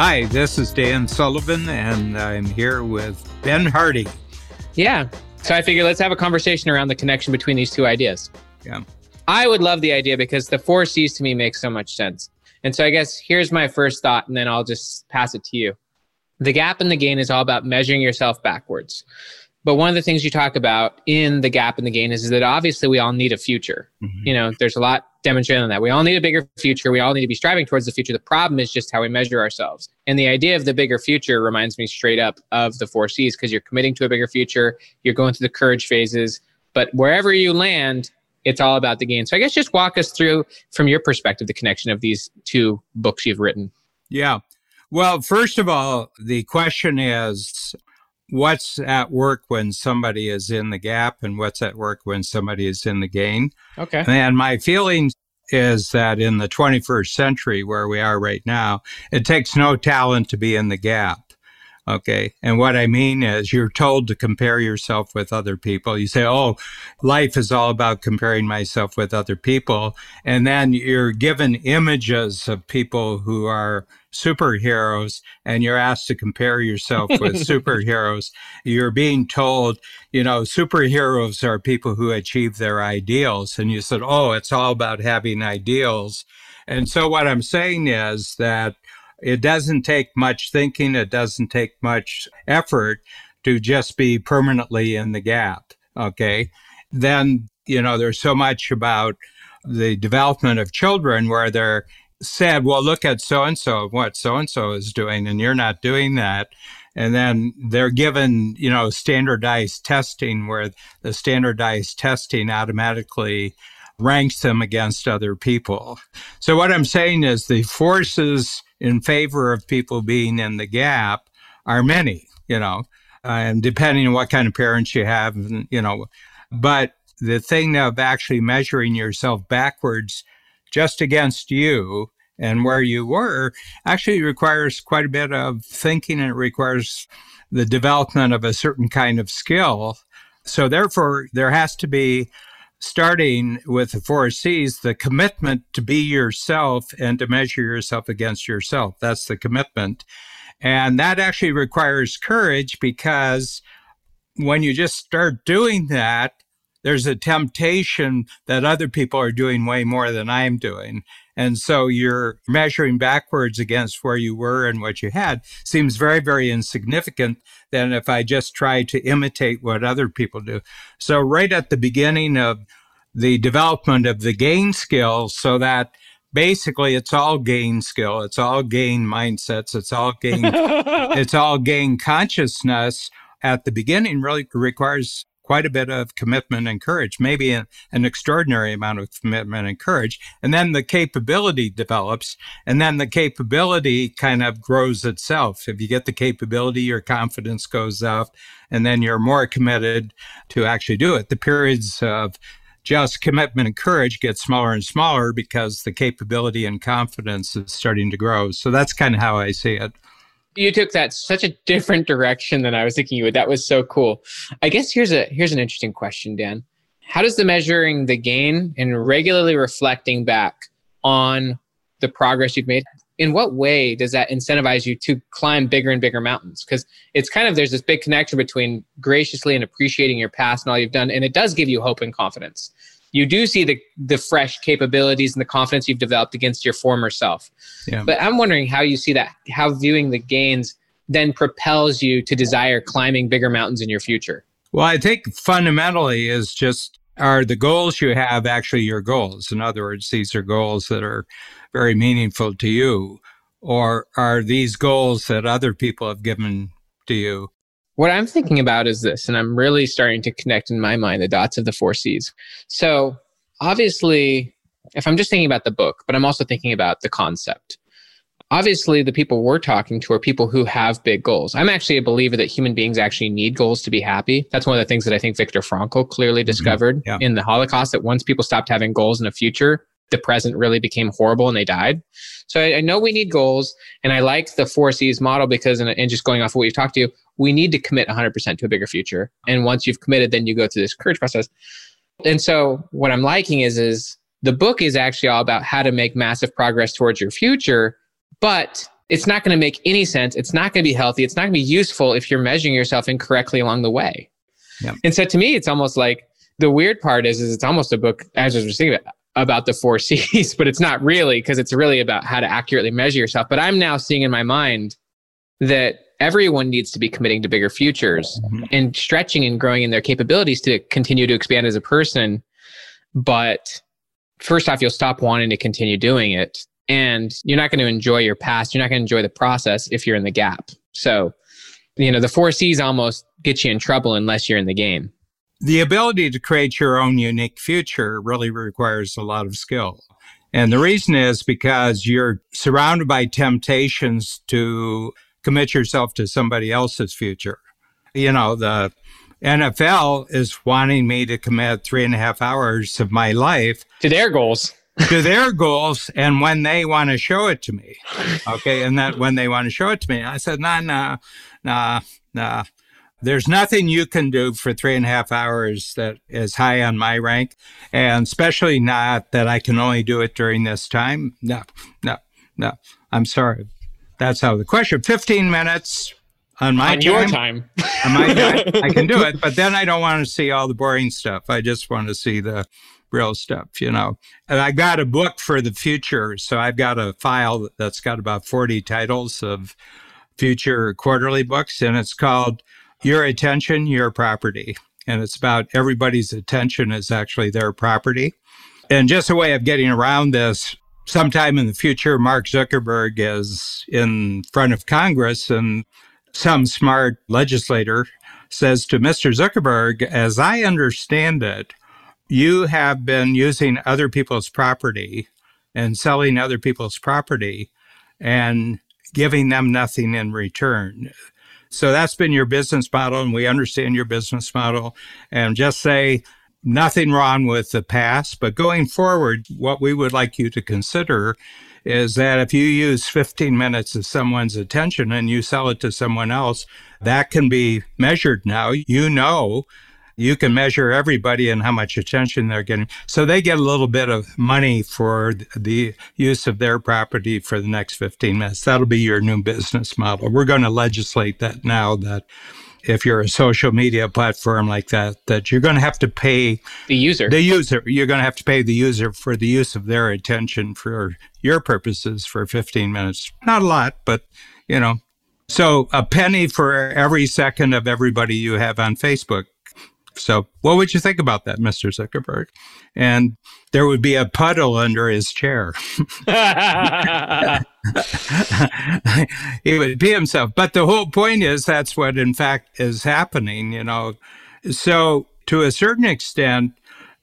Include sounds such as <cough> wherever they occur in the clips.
Hi, this is Dan Sullivan, and I'm here with Ben Hardy. Yeah. So I figured let's have a conversation around the connection between these two ideas. Yeah. I would love the idea because the four C's to me make so much sense. And so I guess here's my first thought, and then I'll just pass it to you. The gap and the gain is all about measuring yourself backwards. But one of the things you talk about in the gap and the gain is, is that obviously we all need a future. Mm-hmm. You know, there's a lot demonstrated on that. We all need a bigger future. We all need to be striving towards the future. The problem is just how we measure ourselves. And the idea of the bigger future reminds me straight up of the four C's because you're committing to a bigger future. You're going through the courage phases. But wherever you land, it's all about the gain. So I guess just walk us through, from your perspective, the connection of these two books you've written. Yeah. Well, first of all, the question is what's at work when somebody is in the gap and what's at work when somebody is in the gain. Okay. And my feeling is that in the 21st century, where we are right now, it takes no talent to be in the gap. Okay. And what I mean is you're told to compare yourself with other people. You say, Oh, life is all about comparing myself with other people. And then you're given images of people who are superheroes and you're asked to compare yourself <laughs> with superheroes. You're being told, you know, superheroes are people who achieve their ideals. And you said, Oh, it's all about having ideals. And so what I'm saying is that it doesn't take much thinking, it doesn't take much effort to just be permanently in the gap. Okay. Then, you know, there's so much about the development of children where they're said, well, look at so and so, what so and so is doing, and you're not doing that. And then they're given, you know, standardized testing where the standardized testing automatically ranks them against other people. So what I'm saying is the forces in favor of people being in the gap are many, you know, and depending on what kind of parents you have, you know, but the thing of actually measuring yourself backwards just against you and where you were actually requires quite a bit of thinking and it requires the development of a certain kind of skill. So therefore, there has to be starting with the four C's, the commitment to be yourself and to measure yourself against yourself. That's the commitment. And that actually requires courage because when you just start doing that, there's a temptation that other people are doing way more than I'm doing. And so you're measuring backwards against where you were and what you had seems very, very insignificant than if I just try to imitate what other people do. So right at the beginning of the development of the gain skill so that basically it's all gain skill. It's all gain mindsets. It's all gain, <laughs> it's all gain consciousness at the beginning really requires quite a bit of commitment and courage, maybe an, an, extraordinary amount of commitment and courage. And then the capability develops, and then the capability kind of grows itself. If you get the capability, your confidence goes up, and then you're more committed to actually do it. The periods of just commitment and courage get smaller and smaller because the capability and confidence is starting to grow. So that's kind of how I see it you took that such a different direction than I was thinking you would. That was so cool. I guess here's a here's an interesting question, Dan. How does the measuring the gain and regularly reflecting back on the progress you've made, in what way does that incentivize you to climb bigger and bigger mountains? Because it's kind of there's this big connection between graciously and appreciating your past and all you've done, and it does give you hope and confidence you do see the the fresh capabilities and the confidence you've developed against your former self. Yeah. But I'm wondering how you see that, how viewing the gains then propels you to desire climbing bigger mountains in your future. Well, I think fundamentally is just are the goals you have actually your goals? In other words, these are goals that are very meaningful to you, or are these goals that other people have given to you? What I'm thinking about is this, and I'm really starting to connect in my mind the dots of the four C's. So, obviously, if I'm just thinking about the book, but I'm also thinking about the concept. Obviously, the people we're talking to are people who have big goals. I'm actually a believer that human beings actually need goals to be happy. That's one of the things that I think Viktor Frankl clearly mm-hmm. discovered mm-hmm. yeah. in the Holocaust that once people stopped having goals in the future, the present really became horrible and they died. So I, I, know we need goals, and I like the four C's model because, and, and just going off of what you've talked to, you, we need to commit 100% to a bigger future. And once you've committed, then you go through this courage process. And so what I'm liking is, is the book is actually all about how to make massive progress towards your future, but it's not going to make any sense. It's not going to be healthy. It's not going to be useful if you're measuring yourself incorrectly along the way. Yep. And so to me, it's almost like the weird part is, is it's almost a book, as I was saying, about the four <laughs> C's, but it's not really because it's really about how to accurately measure yourself. But I'm now seeing in my mind that everyone needs to be committing to bigger futures mm-hmm. and stretching and growing in their capabilities to continue to expand as a person. But first off, you'll stop wanting to continue doing it. And you're not going to enjoy your past. You're not going to enjoy the process if you're in the gap. So, you know, the four C's almost get you in trouble unless you're in the game. The ability to create your own unique future really requires a lot of skill. And the reason is because you're surrounded by temptations to commit yourself to somebody else's future. You know, the NFL is wanting me to commit three and a half hours of my life to their goals. <laughs> to their goals and when they want to show it to me. Okay. And that when they want to show it to me, I said, nah, nah, nah, nah. There's nothing you can do for three and a half hours that is high on my rank, and especially not that I can only do it during this time. No, no, no. I'm sorry. That's how the question. 15 minutes on my on time, your time. on my <laughs> time, I can do it, but then I don't want to see all the boring stuff. I just want to see the real stuff, you know. And I got a book for the future, so I've got a file that's got about 40 titles of future quarterly books, and it's called Your Attention, Your Property. And it's about everybody's attention is actually their property. And just a way of getting around this, sometime in the future, Mark Zuckerberg is in front of Congress and some smart legislator says to Mr. Zuckerberg, as I understand it, you have been using other people's property and selling other people's property and giving them nothing in return. So that's been your business model, and we understand your business model. And just say nothing wrong with the past, but going forward, what we would like you to consider is that if you use 15 minutes of someone's attention and you sell it to someone else, that can be measured now. You know, you can measure everybody and how much attention they're getting. So they get a little bit of money for the use of their property for the next 15 minutes. That'll be your new business model. We're going to legislate that now that if you're a social media platform like that, that you're going to have to pay the user. The user. You're going to have to pay the user for the use of their attention for your purposes for 15 minutes. Not a lot, but you know. So a penny for every second of everybody you have on Facebook. So what would you think about that, Mr. Zuckerberg? And there would be a puddle under his chair. <laughs> he would be himself. But the whole point is that's what in fact is happening, you know. So to a certain extent,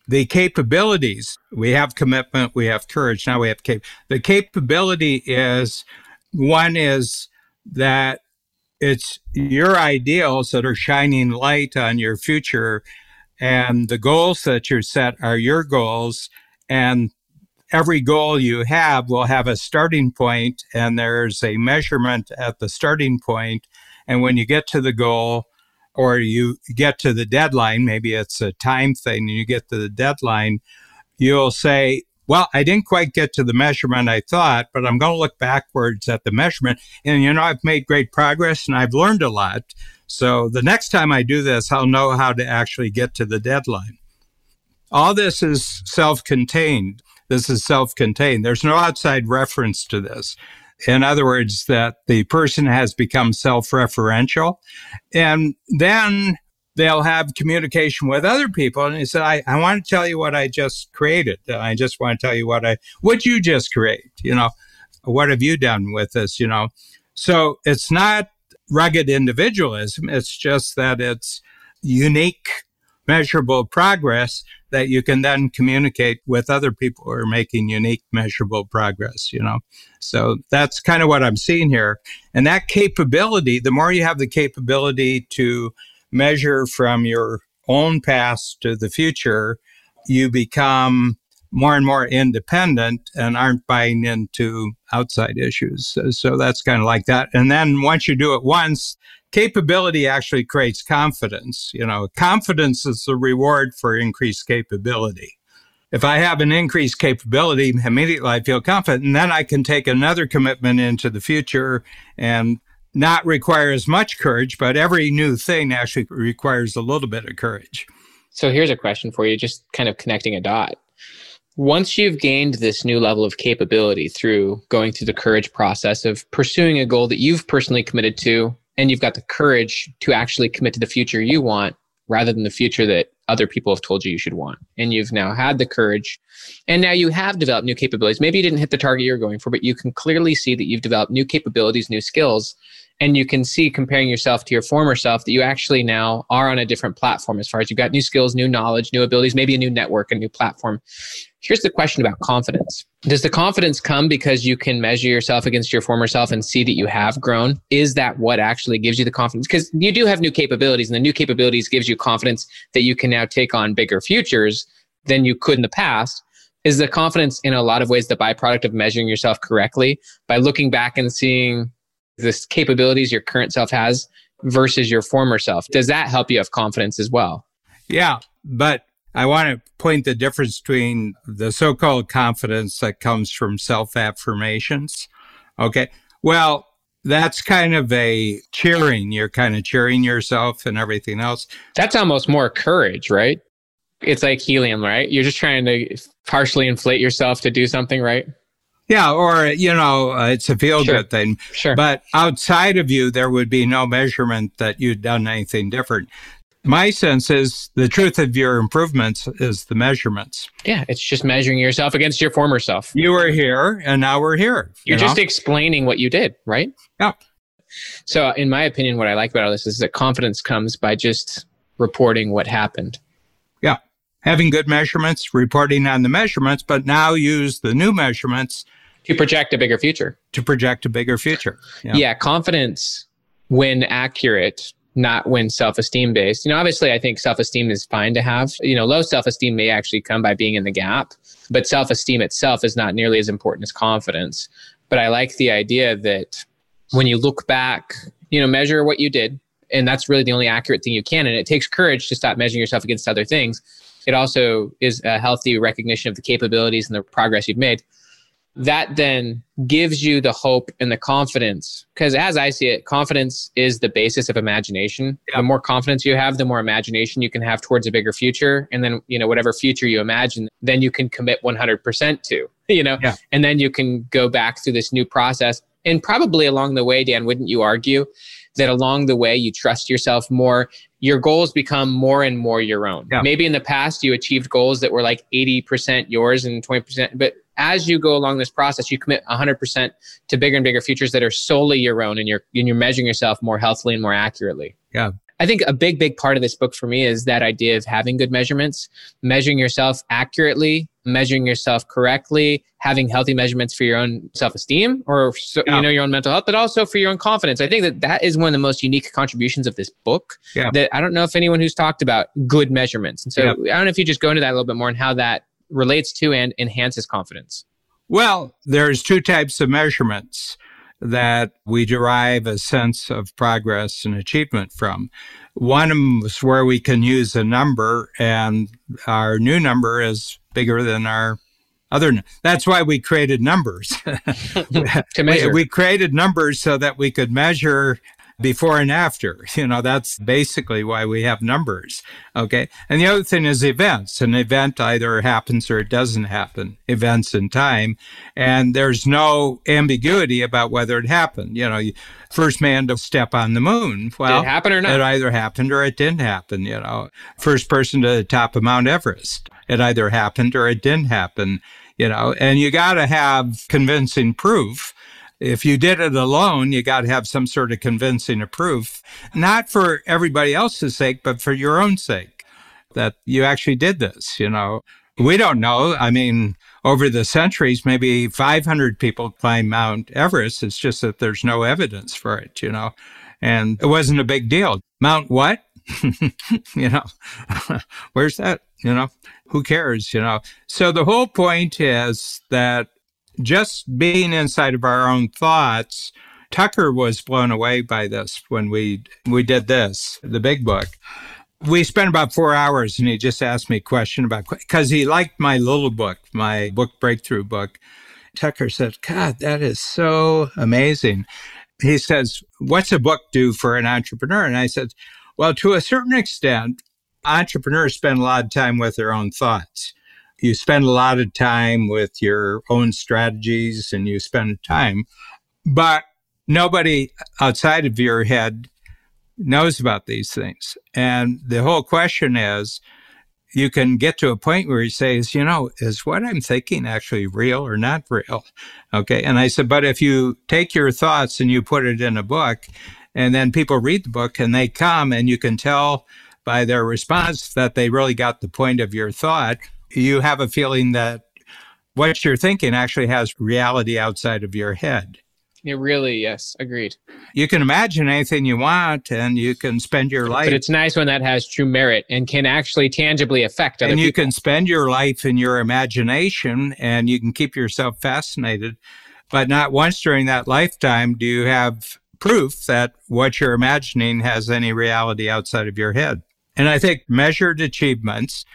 the capabilities, we have commitment, we have courage, now we have cap. The capability is one is that it's your ideals that are shining light on your future and the goals that you're set are your goals and every goal you have will have a starting point and there's a measurement at the starting point and when you get to the goal or you get to the deadline maybe it's a time thing and you get to the deadline you'll say well, I didn't quite get to the measurement I thought, but I'm going to look backwards at the measurement. And, you know, I've made great progress and I've learned a lot. So the next time I do this, I'll know how to actually get to the deadline. All this is self contained. This is self contained. There's no outside reference to this. In other words, that the person has become self referential. And then they'll have communication with other people. And he said, I, I want to tell you what I just created. I just want to tell you what I, what you just create, you know, what have you done with this, you know? So it's not rugged individualism. It's just that it's unique, measurable progress that you can then communicate with other people who are making unique, measurable progress, you know? So that's kind of what I'm seeing here. And that capability, the more you have the capability to measure from your own past to the future, you become more and more independent and aren't buying into outside issues. So, that's kind of like that. And then once you do it once, capability actually creates confidence. You know, confidence is the reward for increased capability. if I have an increased capability, immediately I feel confident. And then I can take another commitment into the future and not require as much courage, but every new thing actually requires a little bit of courage. So here's a question for you, just kind of connecting a dot. Once you've gained this new level of capability through going through the courage process of pursuing a goal that you've personally committed to, and you've got the courage to actually commit to the future you want rather than the future that other people have told you you should want. And you've now had the courage and now you have developed new capabilities. Maybe you didn't hit the target you're going for, but you can clearly see that you've developed new capabilities, new skills and you can see comparing yourself to your former self that you actually now are on a different platform as far as you've got new skills, new knowledge, new abilities, maybe a new network, a new platform. Here's the question about confidence. Does the confidence come because you can measure yourself against your former self and see that you have grown? Is that what actually gives you the confidence? Because you do have new capabilities and the new capabilities gives you confidence that you can now take on bigger futures than you could in the past is the confidence in a lot of ways the byproduct of measuring yourself correctly by looking back and seeing this capabilities your current self has versus your former self. Does that help you have confidence as well? Yeah, but I want to point the difference between the so-called confidence that comes from self-affirmations. Okay. Well, that's kind of a cheering. You're kind of cheering yourself and everything else. That's almost more courage, right? It's like helium, right? You're just trying to partially inflate yourself to do something, right? Yeah, or you know, uh, it's a feel good thing. Sure. But outside of you, there would be no measurement that you'd done anything different. My sense is the truth of your improvements is the measurements. Yeah, it's just measuring yourself against your former self. You were here, and now we're here. You're you know? just explaining what you did, right? Yeah. So, in my opinion, what I like about all this is that confidence comes by just reporting what happened. Yeah. Having good measurements, reporting on the measurements, but now use the new measurements to project a bigger future. To project a bigger future. Yeah, yeah confidence when accurate not when self-esteem based. You know, obviously I think self-esteem is fine to have. You know, low self-esteem may actually come by being in the gap, but self-esteem itself is not nearly as important as confidence. But I like the idea that when you look back, you know, measure what you did, and that's really the only accurate thing you can. And it takes courage to stop measuring yourself against other things. It also is a healthy recognition of the capabilities and the progress you've made that then gives you the hope and the confidence. Because as i see it confidence is the basis of imagination. Yeah. the more confidence you have the more imagination you can have towards a bigger future. And then you know whatever future you imagine then you can commit 100% to <laughs> you know? Yeah. and then you can go back through this new process. And probably along the way dan wouldn't you argue that along the way you trust yourself more? Your goals become more and more your own. Yeah. maybe in the past you achieved goals that were like 80% yours and 20% but as you go along this process, you commit 100% to bigger and bigger futures that are solely your own, and you're and you're measuring yourself more healthily and more accurately. Yeah. I think a big, big part of this book for me is that idea of having good measurements, measuring yourself accurately, measuring yourself correctly, having healthy measurements for your own self-esteem or so, yeah. you know your own mental health, but also for your own confidence. I think that that is one of the most unique contributions of this book. Yeah. That I don't know if anyone who's talked about good measurements, and so yeah. I don't know if you just go into that a little bit more and how that relates to and enhances confidence? Well, there's two types of measurements that we derive a sense of progress and achievement from. One is where we can use a number and our new number is bigger than our other. That's why we created numbers. <laughs> to measure. We, we created numbers so that we could measure before and after. <laughs> You know, that's basically why we have numbers. Okay. And the other thing is events. An event either happens or it doesn't happen, events in time. And there's no ambiguity about whether it happened. You know, first man to step on the moon. Well, Did it happen or not? It either happened or it didn't happen. You know, first person to the top of Mount Everest. It either happened or it didn't happen. You know, and you got to have convincing proof if you did it alone, you got to have some sort of convincing proof, not for everybody else's sake, but for your own sake that you actually did this. You know, we don't know. I mean, over the centuries, maybe 500 people climbed Mount Everest. It's just that there's no evidence for it, you know, and it wasn't a big deal. Mount what? <laughs> you know, <laughs> where's that? You know, who cares? You know, so the whole point is that just being inside of our own thoughts, Tucker was blown away by this when we we did this, the big book. We spent about four hours and he just asked me a question about, because he liked my little book, my book breakthrough book. Tucker said, God, that is so amazing. He says, What's a book do for an entrepreneur? And I said, Well, to a certain extent, entrepreneurs spend a lot of time with their own thoughts. You spend a lot of time with your own strategies and you spend time, but nobody outside of your head knows about these things. And the whole question is you can get to a point where he says, you know, is what I'm thinking actually real or not real? Okay. And I said, but if you take your thoughts and you put it in a book, and then people read the book and they come and you can tell by their response that they really got the point of your thought, you have a feeling that what you're thinking actually has reality outside of your head. It really, yes, agreed. You can imagine anything you want and you can spend your life. But it's nice when that has true merit and can actually tangibly affect other And you people. can spend your life in your imagination and you can keep yourself fascinated. But not once during that lifetime do you have proof that what you're imagining has any reality outside of your head. And I think measured achievements,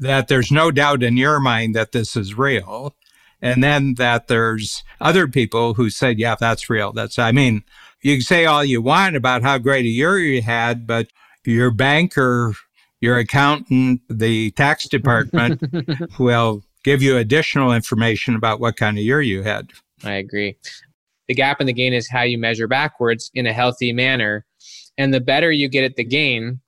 that there's no doubt in your mind that this is real and then that there's other people who said, yeah, that's real. That's, I mean, you can say all you want about how great a year you had, but your banker, your accountant, the tax department <laughs> will give you additional information about what kind of year you had. I agree. The gap in the gain is how you measure backwards in a healthy manner. And the better you get at the gain,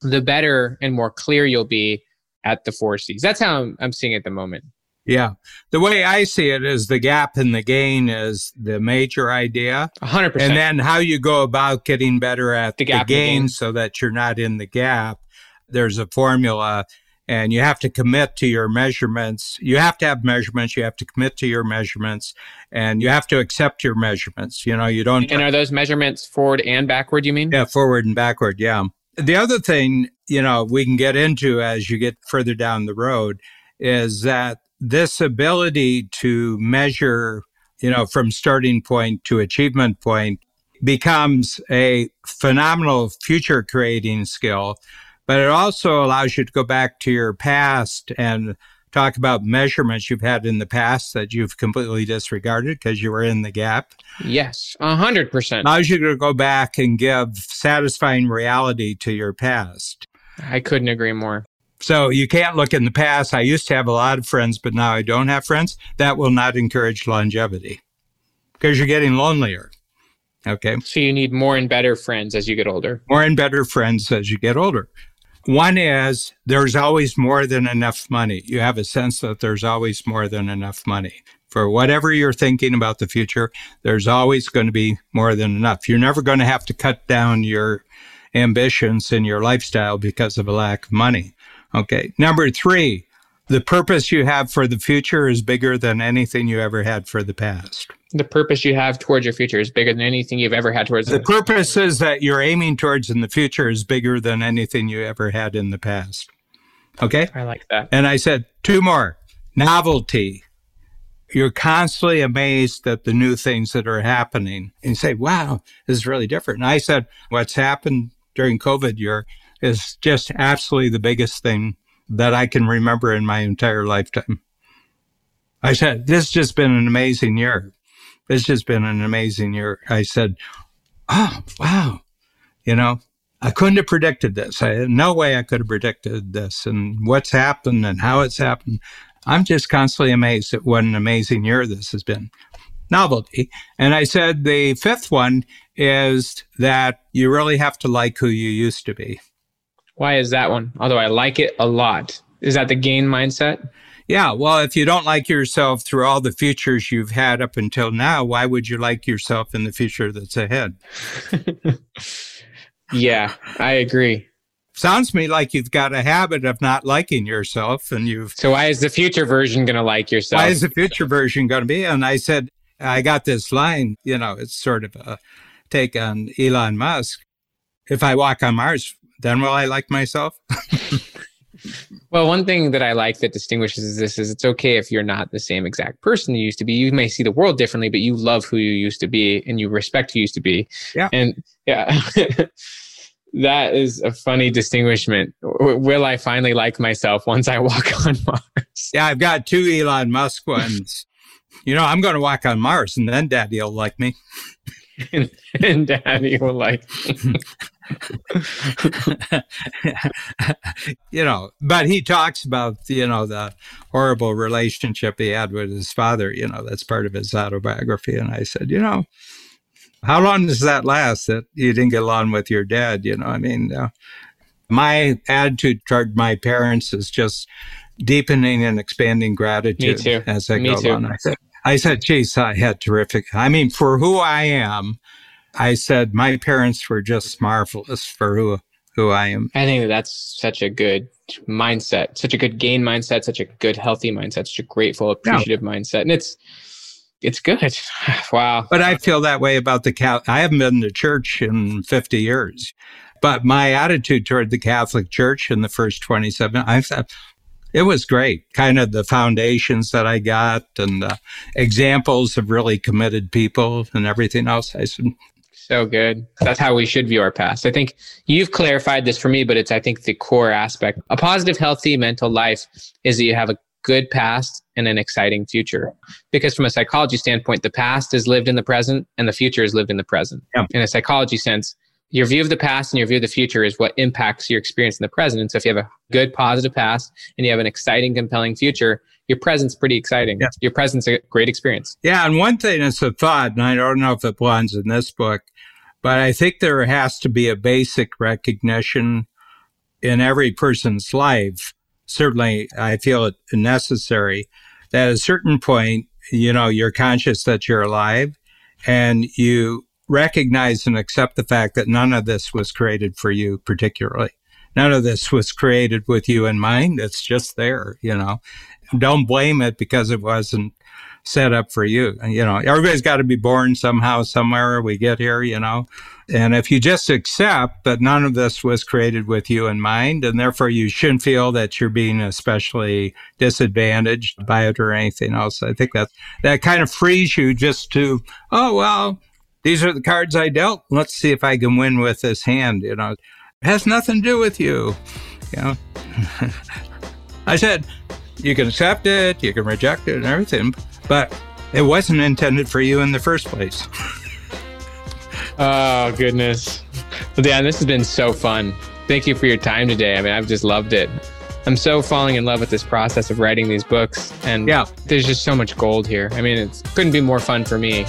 the better and more clear you'll be at the four C's. That's how I'm, I'm seeing it at the moment. Yeah. The way I see it is the gap in the gain is the major idea. 100%. And then how you go about getting better at The the, gap the gain gain. so that you're not in the gap. There's a formula and you have to commit to your measurements. You have to have measurements. You have to commit to your measurements and you have to accept your measurements. You know, you don't and are those measurements forward and backward, you mean? yeah, forward and backward. Yeah. The other thing, you know, we can get into as you get further down the road is that this ability to measure, you know, from starting point to achievement point becomes a phenomenal future creating skill, but it also allows you to go back to your past and talk about measurements you've had in the past that you've completely disregarded because you were in the gap Yes, 100%. allows you to go back and give satisfying reality to your past. I couldn't agree more. So you can't look in the past. I used to have a lot of friends, but now I don't have friends. That will not encourage longevity because you're getting lonelier. Okay. So you need more and better friends as you get older. More and better friends as you get older. One is there's always more than enough money. You have a sense that there's always more than enough money. For whatever you're thinking about the future, there's always going to be more than enough. You're never going to have to cut down your ambitions and your lifestyle because of a lack of money. Okay. Number three, the purpose you have for the future is bigger than anything you ever had for the past. The purpose you have towards your future is bigger than anything you've ever had towards The purposes that you're aiming towards in the future is bigger than anything you ever had in the past. Okay. I like that. And I said, two more novelty. You're constantly amazed at the new things that are happening and you say, wow, this is really different. And I said, what's happened during COVID year is just absolutely the biggest thing that I can remember in my entire lifetime. I said, this has just been an amazing year. It's just been an amazing year. I said, oh, wow. You know, I couldn't have predicted this. I no way I could have predicted this and what's happened and how it's happened. I'm just constantly amazed at what an amazing year this has been. Novelty. And I said the fifth one is that you really have to like who you used to be. Why is that one? Although I like it a lot. Is that the gain mindset? Yeah, well, if you don't like yourself through all the futures you've had up until now, why would you like yourself in the future that's ahead? <laughs> yeah, I agree. Sounds to me like you've got a habit of not liking yourself and you've So why is the future version going to like yourself? why is the future version going to be? And I said, I got this line, you know, it's sort of a take on Elon Musk. If I walk on Mars, then will I like myself? <laughs> Well, one thing that I like that distinguishes this is it's okay if you're not the same exact person you used to be. You may see the world differently, but you love who you used to be and you respect who you used to be. Yeah. And yeah. <laughs> that is a funny distinguishment. will I finally like myself once I walk <laughs> on Mars? Yeah, I've got two Elon Musk ones. you know, I'm going to walk on Mars and then daddy will like me. and, and daddy will like <laughs> you know, but he talks about, you know, the horrible relationship he had with his father. You know, that's part of his autobiography. And I said, you know, how long does that last that you didn't get along with your dad? You know, I mean, uh, my attitude toward my parents is just deepening and expanding gratitude as I Me go too. along. I said, I said, geez, I had terrific. I mean, for who I am, I said my parents were just marvelous for who who I am. I think that's such a good mindset, such a good gain mindset, such a good healthy mindset, such a grateful, appreciative yeah. mindset, and it's it's good. <laughs> wow. But I feel that way about the Cal. I haven't been to church in 50 years, but my attitude toward the Catholic Church in the first 27, I thought it was great. Kind of the foundations that I got and uh, examples of really committed people and everything else. I said, so good. That's how we should view our past. I think you've clarified this for me, but it's, I think, the core aspect. A positive, healthy mental life is that you have a good past and an exciting future. Because from a psychology standpoint, the past is lived in the present and the future is lived in the present. Yeah. In a psychology sense, your view of the past and your view of the future is what impacts your experience in the present. And so if you have a good, positive past and you have an exciting, compelling future, your present's pretty exciting. Yeah. Your present's a great experience. Yeah. And one thing is a thought, and I don't know if it belongs in this book, but I think there has to be a basic recognition in every person's life. Certainly, I feel it necessary that at a certain point, you know, you're conscious that you're alive and you recognize and accept the fact that none of this was created for you particularly. None of this was created with you in mind. It's just there, you know. Don't blame it because it wasn't set up for you. You know, everybody's got to be born somehow, somewhere we get here, you know. And if you just accept that none of this was created with you in mind, and therefore you shouldn't feel that you're being especially disadvantaged by it or anything else, I think that that kind of frees you just to, oh, well, these are the cards I dealt. Let's see if I can win with this hand. You know, it has nothing to do with you. You know, <laughs> I said, you can accept it, you can reject it and everything, but it wasn't intended for you in the first place. <laughs> oh, goodness. Well, Dan, this has been so fun. Thank you for your time today. I mean, I've just loved it. I'm so falling in love with this process of writing these books. And yeah. there's just so much gold here. I mean, it couldn't be more fun for me.